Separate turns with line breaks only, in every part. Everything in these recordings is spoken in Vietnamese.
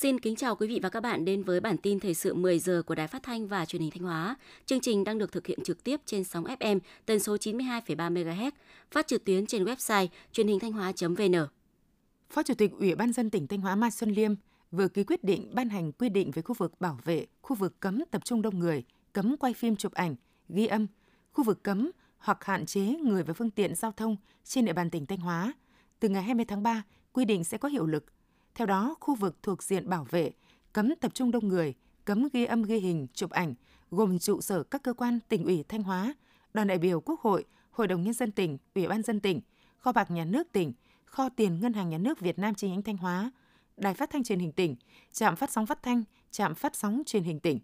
Xin kính chào quý vị và các bạn đến với bản tin thời sự 10 giờ của Đài Phát thanh và Truyền hình Thanh Hóa. Chương trình đang được thực hiện trực tiếp trên sóng FM tần số 92,3 MHz, phát trực tuyến trên website truyền hình thanh hóa.vn.
Phó Chủ tịch Ủy ban dân tỉnh Thanh Hóa Mai Xuân Liêm vừa ký quyết định ban hành quy định về khu vực bảo vệ, khu vực cấm tập trung đông người, cấm quay phim chụp ảnh, ghi âm, khu vực cấm hoặc hạn chế người và phương tiện giao thông trên địa bàn tỉnh Thanh Hóa. Từ ngày 20 tháng 3, quy định sẽ có hiệu lực – theo đó, khu vực thuộc diện bảo vệ, cấm tập trung đông người, cấm ghi âm ghi hình, chụp ảnh, gồm trụ sở các cơ quan tỉnh ủy Thanh Hóa, đoàn đại biểu Quốc hội, Hội đồng Nhân dân tỉnh, Ủy ban dân tỉnh, kho bạc nhà nước tỉnh, kho tiền Ngân hàng Nhà nước Việt Nam chi nhánh Thanh Hóa, đài phát thanh truyền hình tỉnh, trạm phát sóng phát thanh, trạm phát sóng truyền hình tỉnh.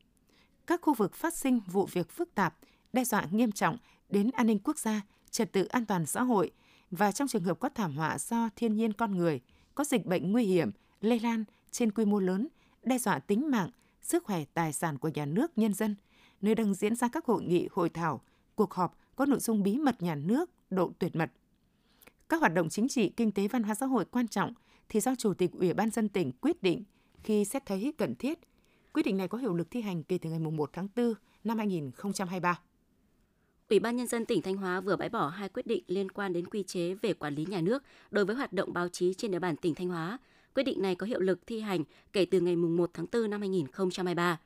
Các khu vực phát sinh vụ việc phức tạp, đe dọa nghiêm trọng đến an ninh quốc gia, trật tự an toàn xã hội và trong trường hợp có thảm họa do thiên nhiên con người, có dịch bệnh nguy hiểm, lây lan trên quy mô lớn, đe dọa tính mạng, sức khỏe tài sản của nhà nước, nhân dân, nơi đang diễn ra các hội nghị, hội thảo, cuộc họp có nội dung bí mật nhà nước, độ tuyệt mật. Các hoạt động chính trị, kinh tế, văn hóa xã hội quan trọng thì do Chủ tịch Ủy ban dân tỉnh quyết định khi xét thấy cần thiết. Quyết định này có hiệu lực thi hành kể từ ngày 1 tháng 4 năm 2023.
Ủy ban Nhân dân tỉnh Thanh Hóa vừa bãi bỏ hai quyết định liên quan đến quy chế về quản lý nhà nước đối với hoạt động báo chí trên địa bàn tỉnh Thanh Hóa – Quyết định này có hiệu lực thi hành kể từ ngày 1 tháng 4 năm 2023.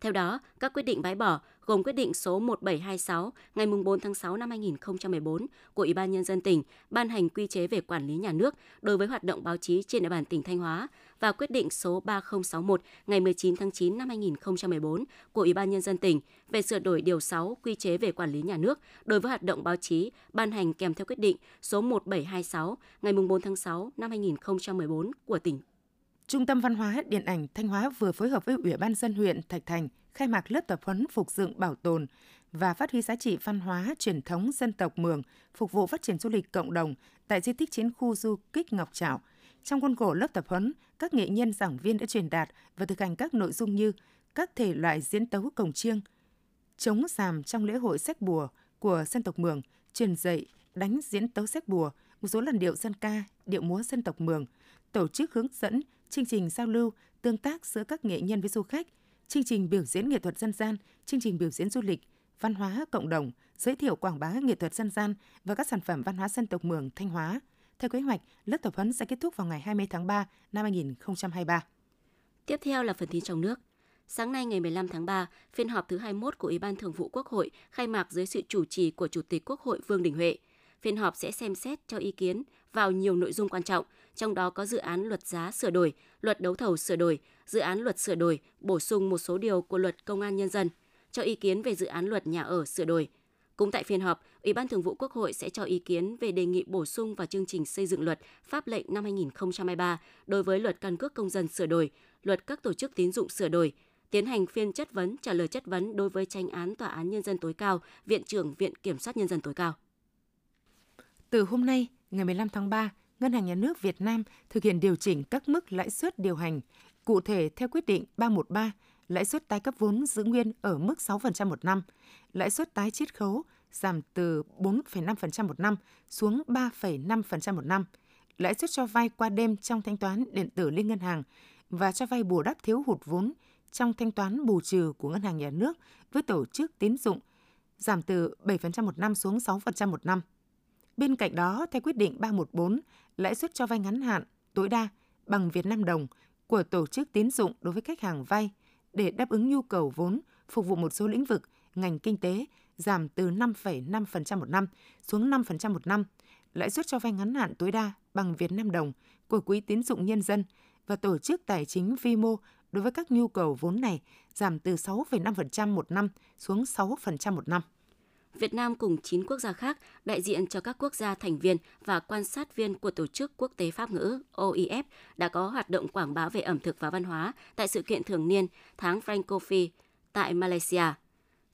Theo đó, các quyết định bãi bỏ gồm quyết định số 1726 ngày 4 tháng 6 năm 2014 của Ủy ban Nhân dân tỉnh ban hành quy chế về quản lý nhà nước đối với hoạt động báo chí trên địa bàn tỉnh Thanh Hóa và quyết định số 3061 ngày 19 tháng 9 năm 2014 của Ủy ban Nhân dân tỉnh về sửa đổi điều 6 quy chế về quản lý nhà nước đối với hoạt động báo chí ban hành kèm theo quyết định số 1726 ngày 4 tháng 6 năm 2014 của tỉnh.
Trung tâm Văn hóa Điện ảnh Thanh Hóa vừa phối hợp với Ủy ban dân huyện Thạch Thành khai mạc lớp tập huấn phục dựng bảo tồn và phát huy giá trị văn hóa truyền thống dân tộc Mường, phục vụ phát triển du lịch cộng đồng tại di tích chiến khu du kích Ngọc Trạo. Trong khuôn khổ lớp tập huấn, các nghệ nhân giảng viên đã truyền đạt và thực hành các nội dung như các thể loại diễn tấu cổng chiêng, chống giảm trong lễ hội sách bùa của dân tộc Mường, truyền dạy, đánh diễn tấu sách bùa, một số làn điệu dân ca, điệu múa dân tộc Mường, tổ chức hướng dẫn chương trình giao lưu, tương tác giữa các nghệ nhân với du khách, chương trình biểu diễn nghệ thuật dân gian, chương trình biểu diễn du lịch, văn hóa cộng đồng, giới thiệu quảng bá nghệ thuật dân gian và các sản phẩm văn hóa dân tộc Mường Thanh Hóa. Theo kế hoạch, lớp tập huấn sẽ kết thúc vào ngày 20 tháng 3 năm 2023.
Tiếp theo là phần tin trong nước. Sáng nay ngày 15 tháng 3, phiên họp thứ 21 của Ủy ban Thường vụ Quốc hội khai mạc dưới sự chủ trì của Chủ tịch Quốc hội Vương Đình Huệ. Phiên họp sẽ xem xét cho ý kiến vào nhiều nội dung quan trọng, trong đó có dự án luật giá sửa đổi, luật đấu thầu sửa đổi, dự án luật sửa đổi, bổ sung một số điều của luật công an nhân dân, cho ý kiến về dự án luật nhà ở sửa đổi. Cũng tại phiên họp, Ủy ban Thường vụ Quốc hội sẽ cho ý kiến về đề nghị bổ sung vào chương trình xây dựng luật pháp lệnh năm 2023 đối với luật căn cước công dân sửa đổi, luật các tổ chức tín dụng sửa đổi, tiến hành phiên chất vấn trả lời chất vấn đối với tranh án Tòa án Nhân dân tối cao, Viện trưởng Viện Kiểm sát Nhân dân tối cao.
Từ hôm nay, ngày 15 tháng 3, Ngân hàng Nhà nước Việt Nam thực hiện điều chỉnh các mức lãi suất điều hành. Cụ thể, theo quyết định 313, lãi suất tái cấp vốn giữ nguyên ở mức 6% một năm, lãi suất tái chiết khấu giảm từ 4,5% một năm xuống 3,5% một năm, lãi suất cho vay qua đêm trong thanh toán điện tử liên ngân hàng và cho vay bù đắp thiếu hụt vốn trong thanh toán bù trừ của ngân hàng nhà nước với tổ chức tín dụng giảm từ 7% một năm xuống 6% một năm. Bên cạnh đó, theo quyết định 314, lãi suất cho vay ngắn hạn tối đa bằng Việt Nam đồng của tổ chức tín dụng đối với khách hàng vay để đáp ứng nhu cầu vốn phục vụ một số lĩnh vực, ngành kinh tế giảm từ 5,5% một năm xuống 5% một năm. Lãi suất cho vay ngắn hạn tối đa bằng Việt Nam đồng của Quỹ tín dụng nhân dân và tổ chức tài chính vi mô đối với các nhu cầu vốn này giảm từ 6,5% một năm xuống 6% một năm.
Việt Nam cùng 9 quốc gia khác đại diện cho các quốc gia thành viên và quan sát viên của Tổ chức Quốc tế Pháp ngữ OIF đã có hoạt động quảng bá về ẩm thực và văn hóa tại sự kiện thường niên tháng Francophie tại Malaysia.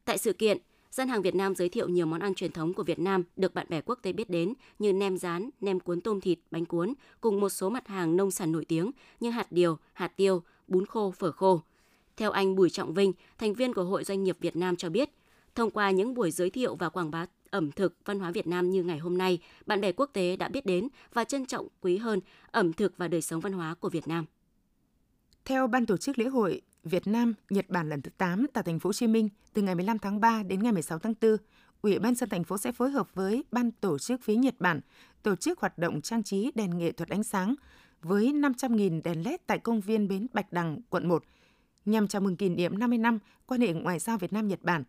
Tại sự kiện, gian hàng Việt Nam giới thiệu nhiều món ăn truyền thống của Việt Nam được bạn bè quốc tế biết đến như nem rán, nem cuốn tôm thịt, bánh cuốn, cùng một số mặt hàng nông sản nổi tiếng như hạt điều, hạt tiêu, bún khô, phở khô. Theo anh Bùi Trọng Vinh, thành viên của Hội Doanh nghiệp Việt Nam cho biết, Thông qua những buổi giới thiệu và quảng bá ẩm thực văn hóa Việt Nam như ngày hôm nay, bạn bè quốc tế đã biết đến và trân trọng quý hơn ẩm thực và đời sống văn hóa của Việt Nam.
Theo ban tổ chức lễ hội Việt Nam Nhật Bản lần thứ 8 tại thành phố Hồ Chí Minh từ ngày 15 tháng 3 đến ngày 16 tháng 4, Ủy ban dân thành phố sẽ phối hợp với ban tổ chức phía Nhật Bản tổ chức hoạt động trang trí đèn nghệ thuật ánh sáng với 500.000 đèn LED tại công viên Bến Bạch Đằng, quận 1, nhằm chào mừng kỷ niệm 50 năm quan hệ ngoại giao Việt Nam-Nhật Bản.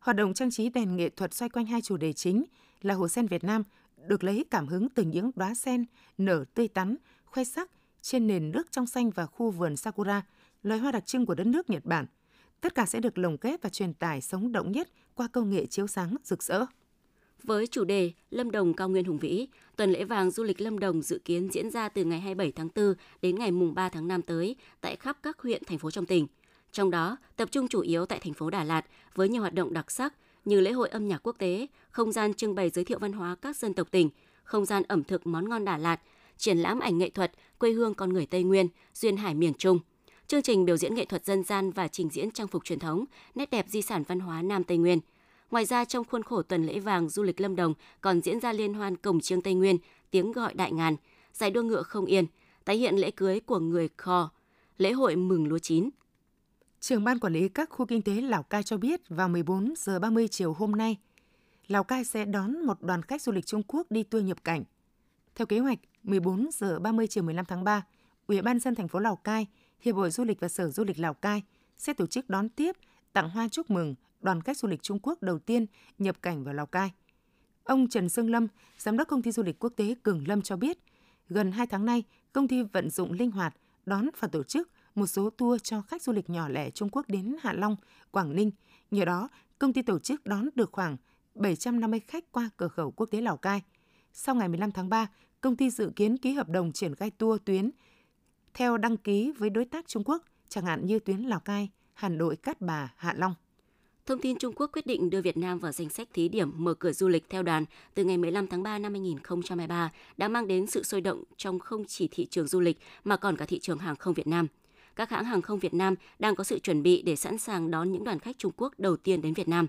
Hoạt động trang trí đèn nghệ thuật xoay quanh hai chủ đề chính là hồ sen Việt Nam được lấy cảm hứng từ những đóa sen nở tươi tắn, khoe sắc trên nền nước trong xanh và khu vườn sakura, loài hoa đặc trưng của đất nước Nhật Bản. Tất cả sẽ được lồng ghép và truyền tải sống động nhất qua công nghệ chiếu sáng rực rỡ.
Với chủ đề Lâm Đồng cao nguyên hùng vĩ, tuần lễ vàng du lịch Lâm Đồng dự kiến diễn ra từ ngày 27 tháng 4 đến ngày mùng 3 tháng 5 tới tại khắp các huyện, thành phố trong tỉnh. Trong đó, tập trung chủ yếu tại thành phố Đà Lạt với nhiều hoạt động đặc sắc như lễ hội âm nhạc quốc tế, không gian trưng bày giới thiệu văn hóa các dân tộc tỉnh, không gian ẩm thực món ngon Đà Lạt, triển lãm ảnh nghệ thuật quê hương con người Tây Nguyên, duyên hải miền Trung. Chương trình biểu diễn nghệ thuật dân gian và trình diễn trang phục truyền thống, nét đẹp di sản văn hóa Nam Tây Nguyên. Ngoài ra, trong khuôn khổ tuần lễ vàng du lịch Lâm Đồng còn diễn ra liên hoan cổng chiêng Tây Nguyên, tiếng gọi đại ngàn, giải đua ngựa không yên, tái hiện lễ cưới của người Kho, lễ hội mừng lúa chín.
Trưởng ban quản lý các khu kinh tế Lào Cai cho biết vào 14 giờ 30 chiều hôm nay, Lào Cai sẽ đón một đoàn khách du lịch Trung Quốc đi tour nhập cảnh. Theo kế hoạch, 14 giờ 30 chiều 15 tháng 3, Ủy ban dân thành phố Lào Cai, Hiệp hội Du lịch và Sở Du lịch Lào Cai sẽ tổ chức đón tiếp, tặng hoa chúc mừng đoàn khách du lịch Trung Quốc đầu tiên nhập cảnh vào Lào Cai. Ông Trần Sương Lâm, giám đốc công ty du lịch quốc tế Cường Lâm cho biết, gần 2 tháng nay, công ty vận dụng linh hoạt đón và tổ chức một số tour cho khách du lịch nhỏ lẻ Trung Quốc đến Hạ Long, Quảng Ninh. Nhờ đó, công ty tổ chức đón được khoảng 750 khách qua cửa khẩu quốc tế Lào Cai. Sau ngày 15 tháng 3, công ty dự kiến ký hợp đồng triển khai tour tuyến theo đăng ký với đối tác Trung Quốc, chẳng hạn như tuyến Lào Cai, Hà Nội, Cát Bà, Hạ Long.
Thông tin Trung Quốc quyết định đưa Việt Nam vào danh sách thí điểm mở cửa du lịch theo đoàn từ ngày 15 tháng 3 năm 2023 đã mang đến sự sôi động trong không chỉ thị trường du lịch mà còn cả thị trường hàng không Việt Nam. Các hãng hàng không Việt Nam đang có sự chuẩn bị để sẵn sàng đón những đoàn khách Trung Quốc đầu tiên đến Việt Nam.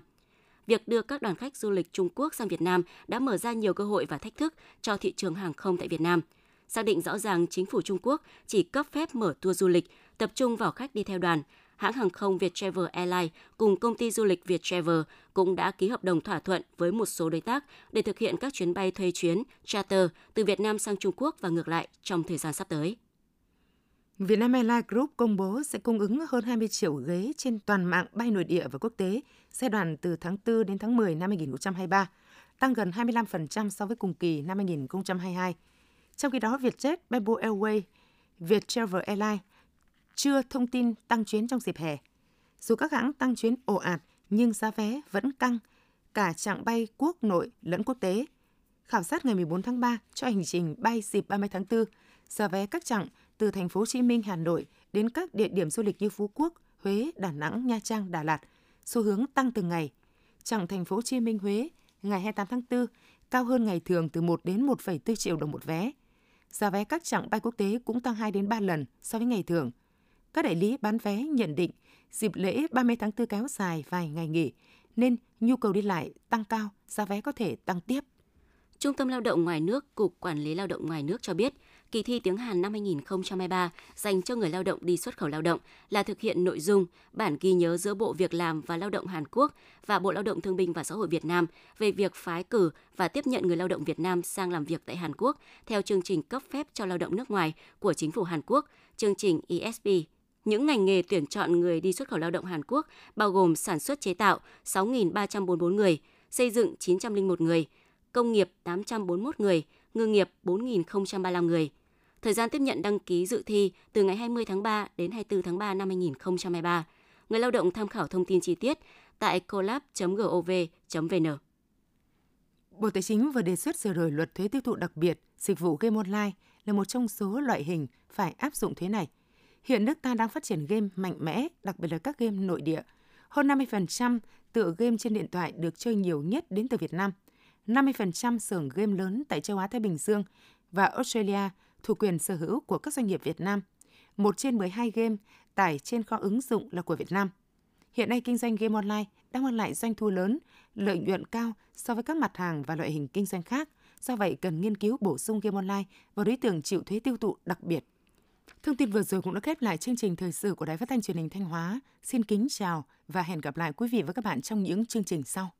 Việc đưa các đoàn khách du lịch Trung Quốc sang Việt Nam đã mở ra nhiều cơ hội và thách thức cho thị trường hàng không tại Việt Nam. Xác định rõ ràng chính phủ Trung Quốc chỉ cấp phép mở tour du lịch, tập trung vào khách đi theo đoàn, hãng hàng không Viettravel Airlines cùng công ty du lịch Viettravel cũng đã ký hợp đồng thỏa thuận với một số đối tác để thực hiện các chuyến bay thuê chuyến charter từ Việt Nam sang Trung Quốc và ngược lại trong thời gian sắp tới.
Vietnam Airlines Group công bố sẽ cung ứng hơn 20 triệu ghế trên toàn mạng bay nội địa và quốc tế giai đoạn từ tháng 4 đến tháng 10 năm 2023, tăng gần 25% so với cùng kỳ năm 2022. Trong khi đó, Vietjet, Bamboo Airways, Viettravel Airlines chưa thông tin tăng chuyến trong dịp hè. Dù các hãng tăng chuyến ồ ạt, nhưng giá vé vẫn căng, cả chặng bay quốc nội lẫn quốc tế. Khảo sát ngày 14 tháng 3 cho hành trình bay dịp 30 tháng 4, giá vé các chặng từ thành phố Hồ Chí Minh, Hà Nội đến các địa điểm du lịch như Phú Quốc, Huế, Đà Nẵng, Nha Trang, Đà Lạt, xu hướng tăng từng ngày. Chặng thành phố Hồ Chí Minh, Huế ngày 28 tháng 4 cao hơn ngày thường từ 1 đến 1,4 triệu đồng một vé. Giá vé các chặng bay quốc tế cũng tăng 2 đến 3 lần so với ngày thường – các đại lý bán vé nhận định dịp lễ 30 tháng 4 kéo dài vài ngày nghỉ nên nhu cầu đi lại tăng cao, giá vé có thể tăng tiếp.
Trung tâm Lao động ngoài nước, Cục Quản lý Lao động ngoài nước cho biết, kỳ thi tiếng Hàn năm 2023 dành cho người lao động đi xuất khẩu lao động là thực hiện nội dung bản ghi nhớ giữa Bộ Việc làm và Lao động Hàn Quốc và Bộ Lao động Thương binh và Xã hội Việt Nam về việc phái cử và tiếp nhận người lao động Việt Nam sang làm việc tại Hàn Quốc theo chương trình cấp phép cho lao động nước ngoài của chính phủ Hàn Quốc, chương trình ESP những ngành nghề tuyển chọn người đi xuất khẩu lao động Hàn Quốc bao gồm sản xuất chế tạo 6.344 người, xây dựng 901 người, công nghiệp 841 người, ngư nghiệp 4.035 người. Thời gian tiếp nhận đăng ký dự thi từ ngày 20 tháng 3 đến 24 tháng 3 năm 2023. Người lao động tham khảo thông tin chi tiết tại collab.gov.vn.
Bộ Tài chính vừa đề xuất sửa đổi luật thuế tiêu thụ đặc biệt, dịch vụ game online là một trong số loại hình phải áp dụng thuế này – Hiện nước ta đang phát triển game mạnh mẽ, đặc biệt là các game nội địa. Hơn 50% tựa game trên điện thoại được chơi nhiều nhất đến từ Việt Nam. 50% xưởng game lớn tại châu Á Thái Bình Dương và Australia thuộc quyền sở hữu của các doanh nghiệp Việt Nam. Một trên 12 game tải trên kho ứng dụng là của Việt Nam. Hiện nay kinh doanh game online đang mang lại doanh thu lớn, lợi nhuận cao so với các mặt hàng và loại hình kinh doanh khác. Do vậy, cần nghiên cứu bổ sung game online vào đối tượng chịu thuế tiêu thụ đặc biệt Thông tin vừa rồi cũng đã khép lại chương trình thời sự của Đài Phát thanh Truyền hình Thanh Hóa. Xin kính chào và hẹn gặp lại quý vị và các bạn trong những chương trình sau.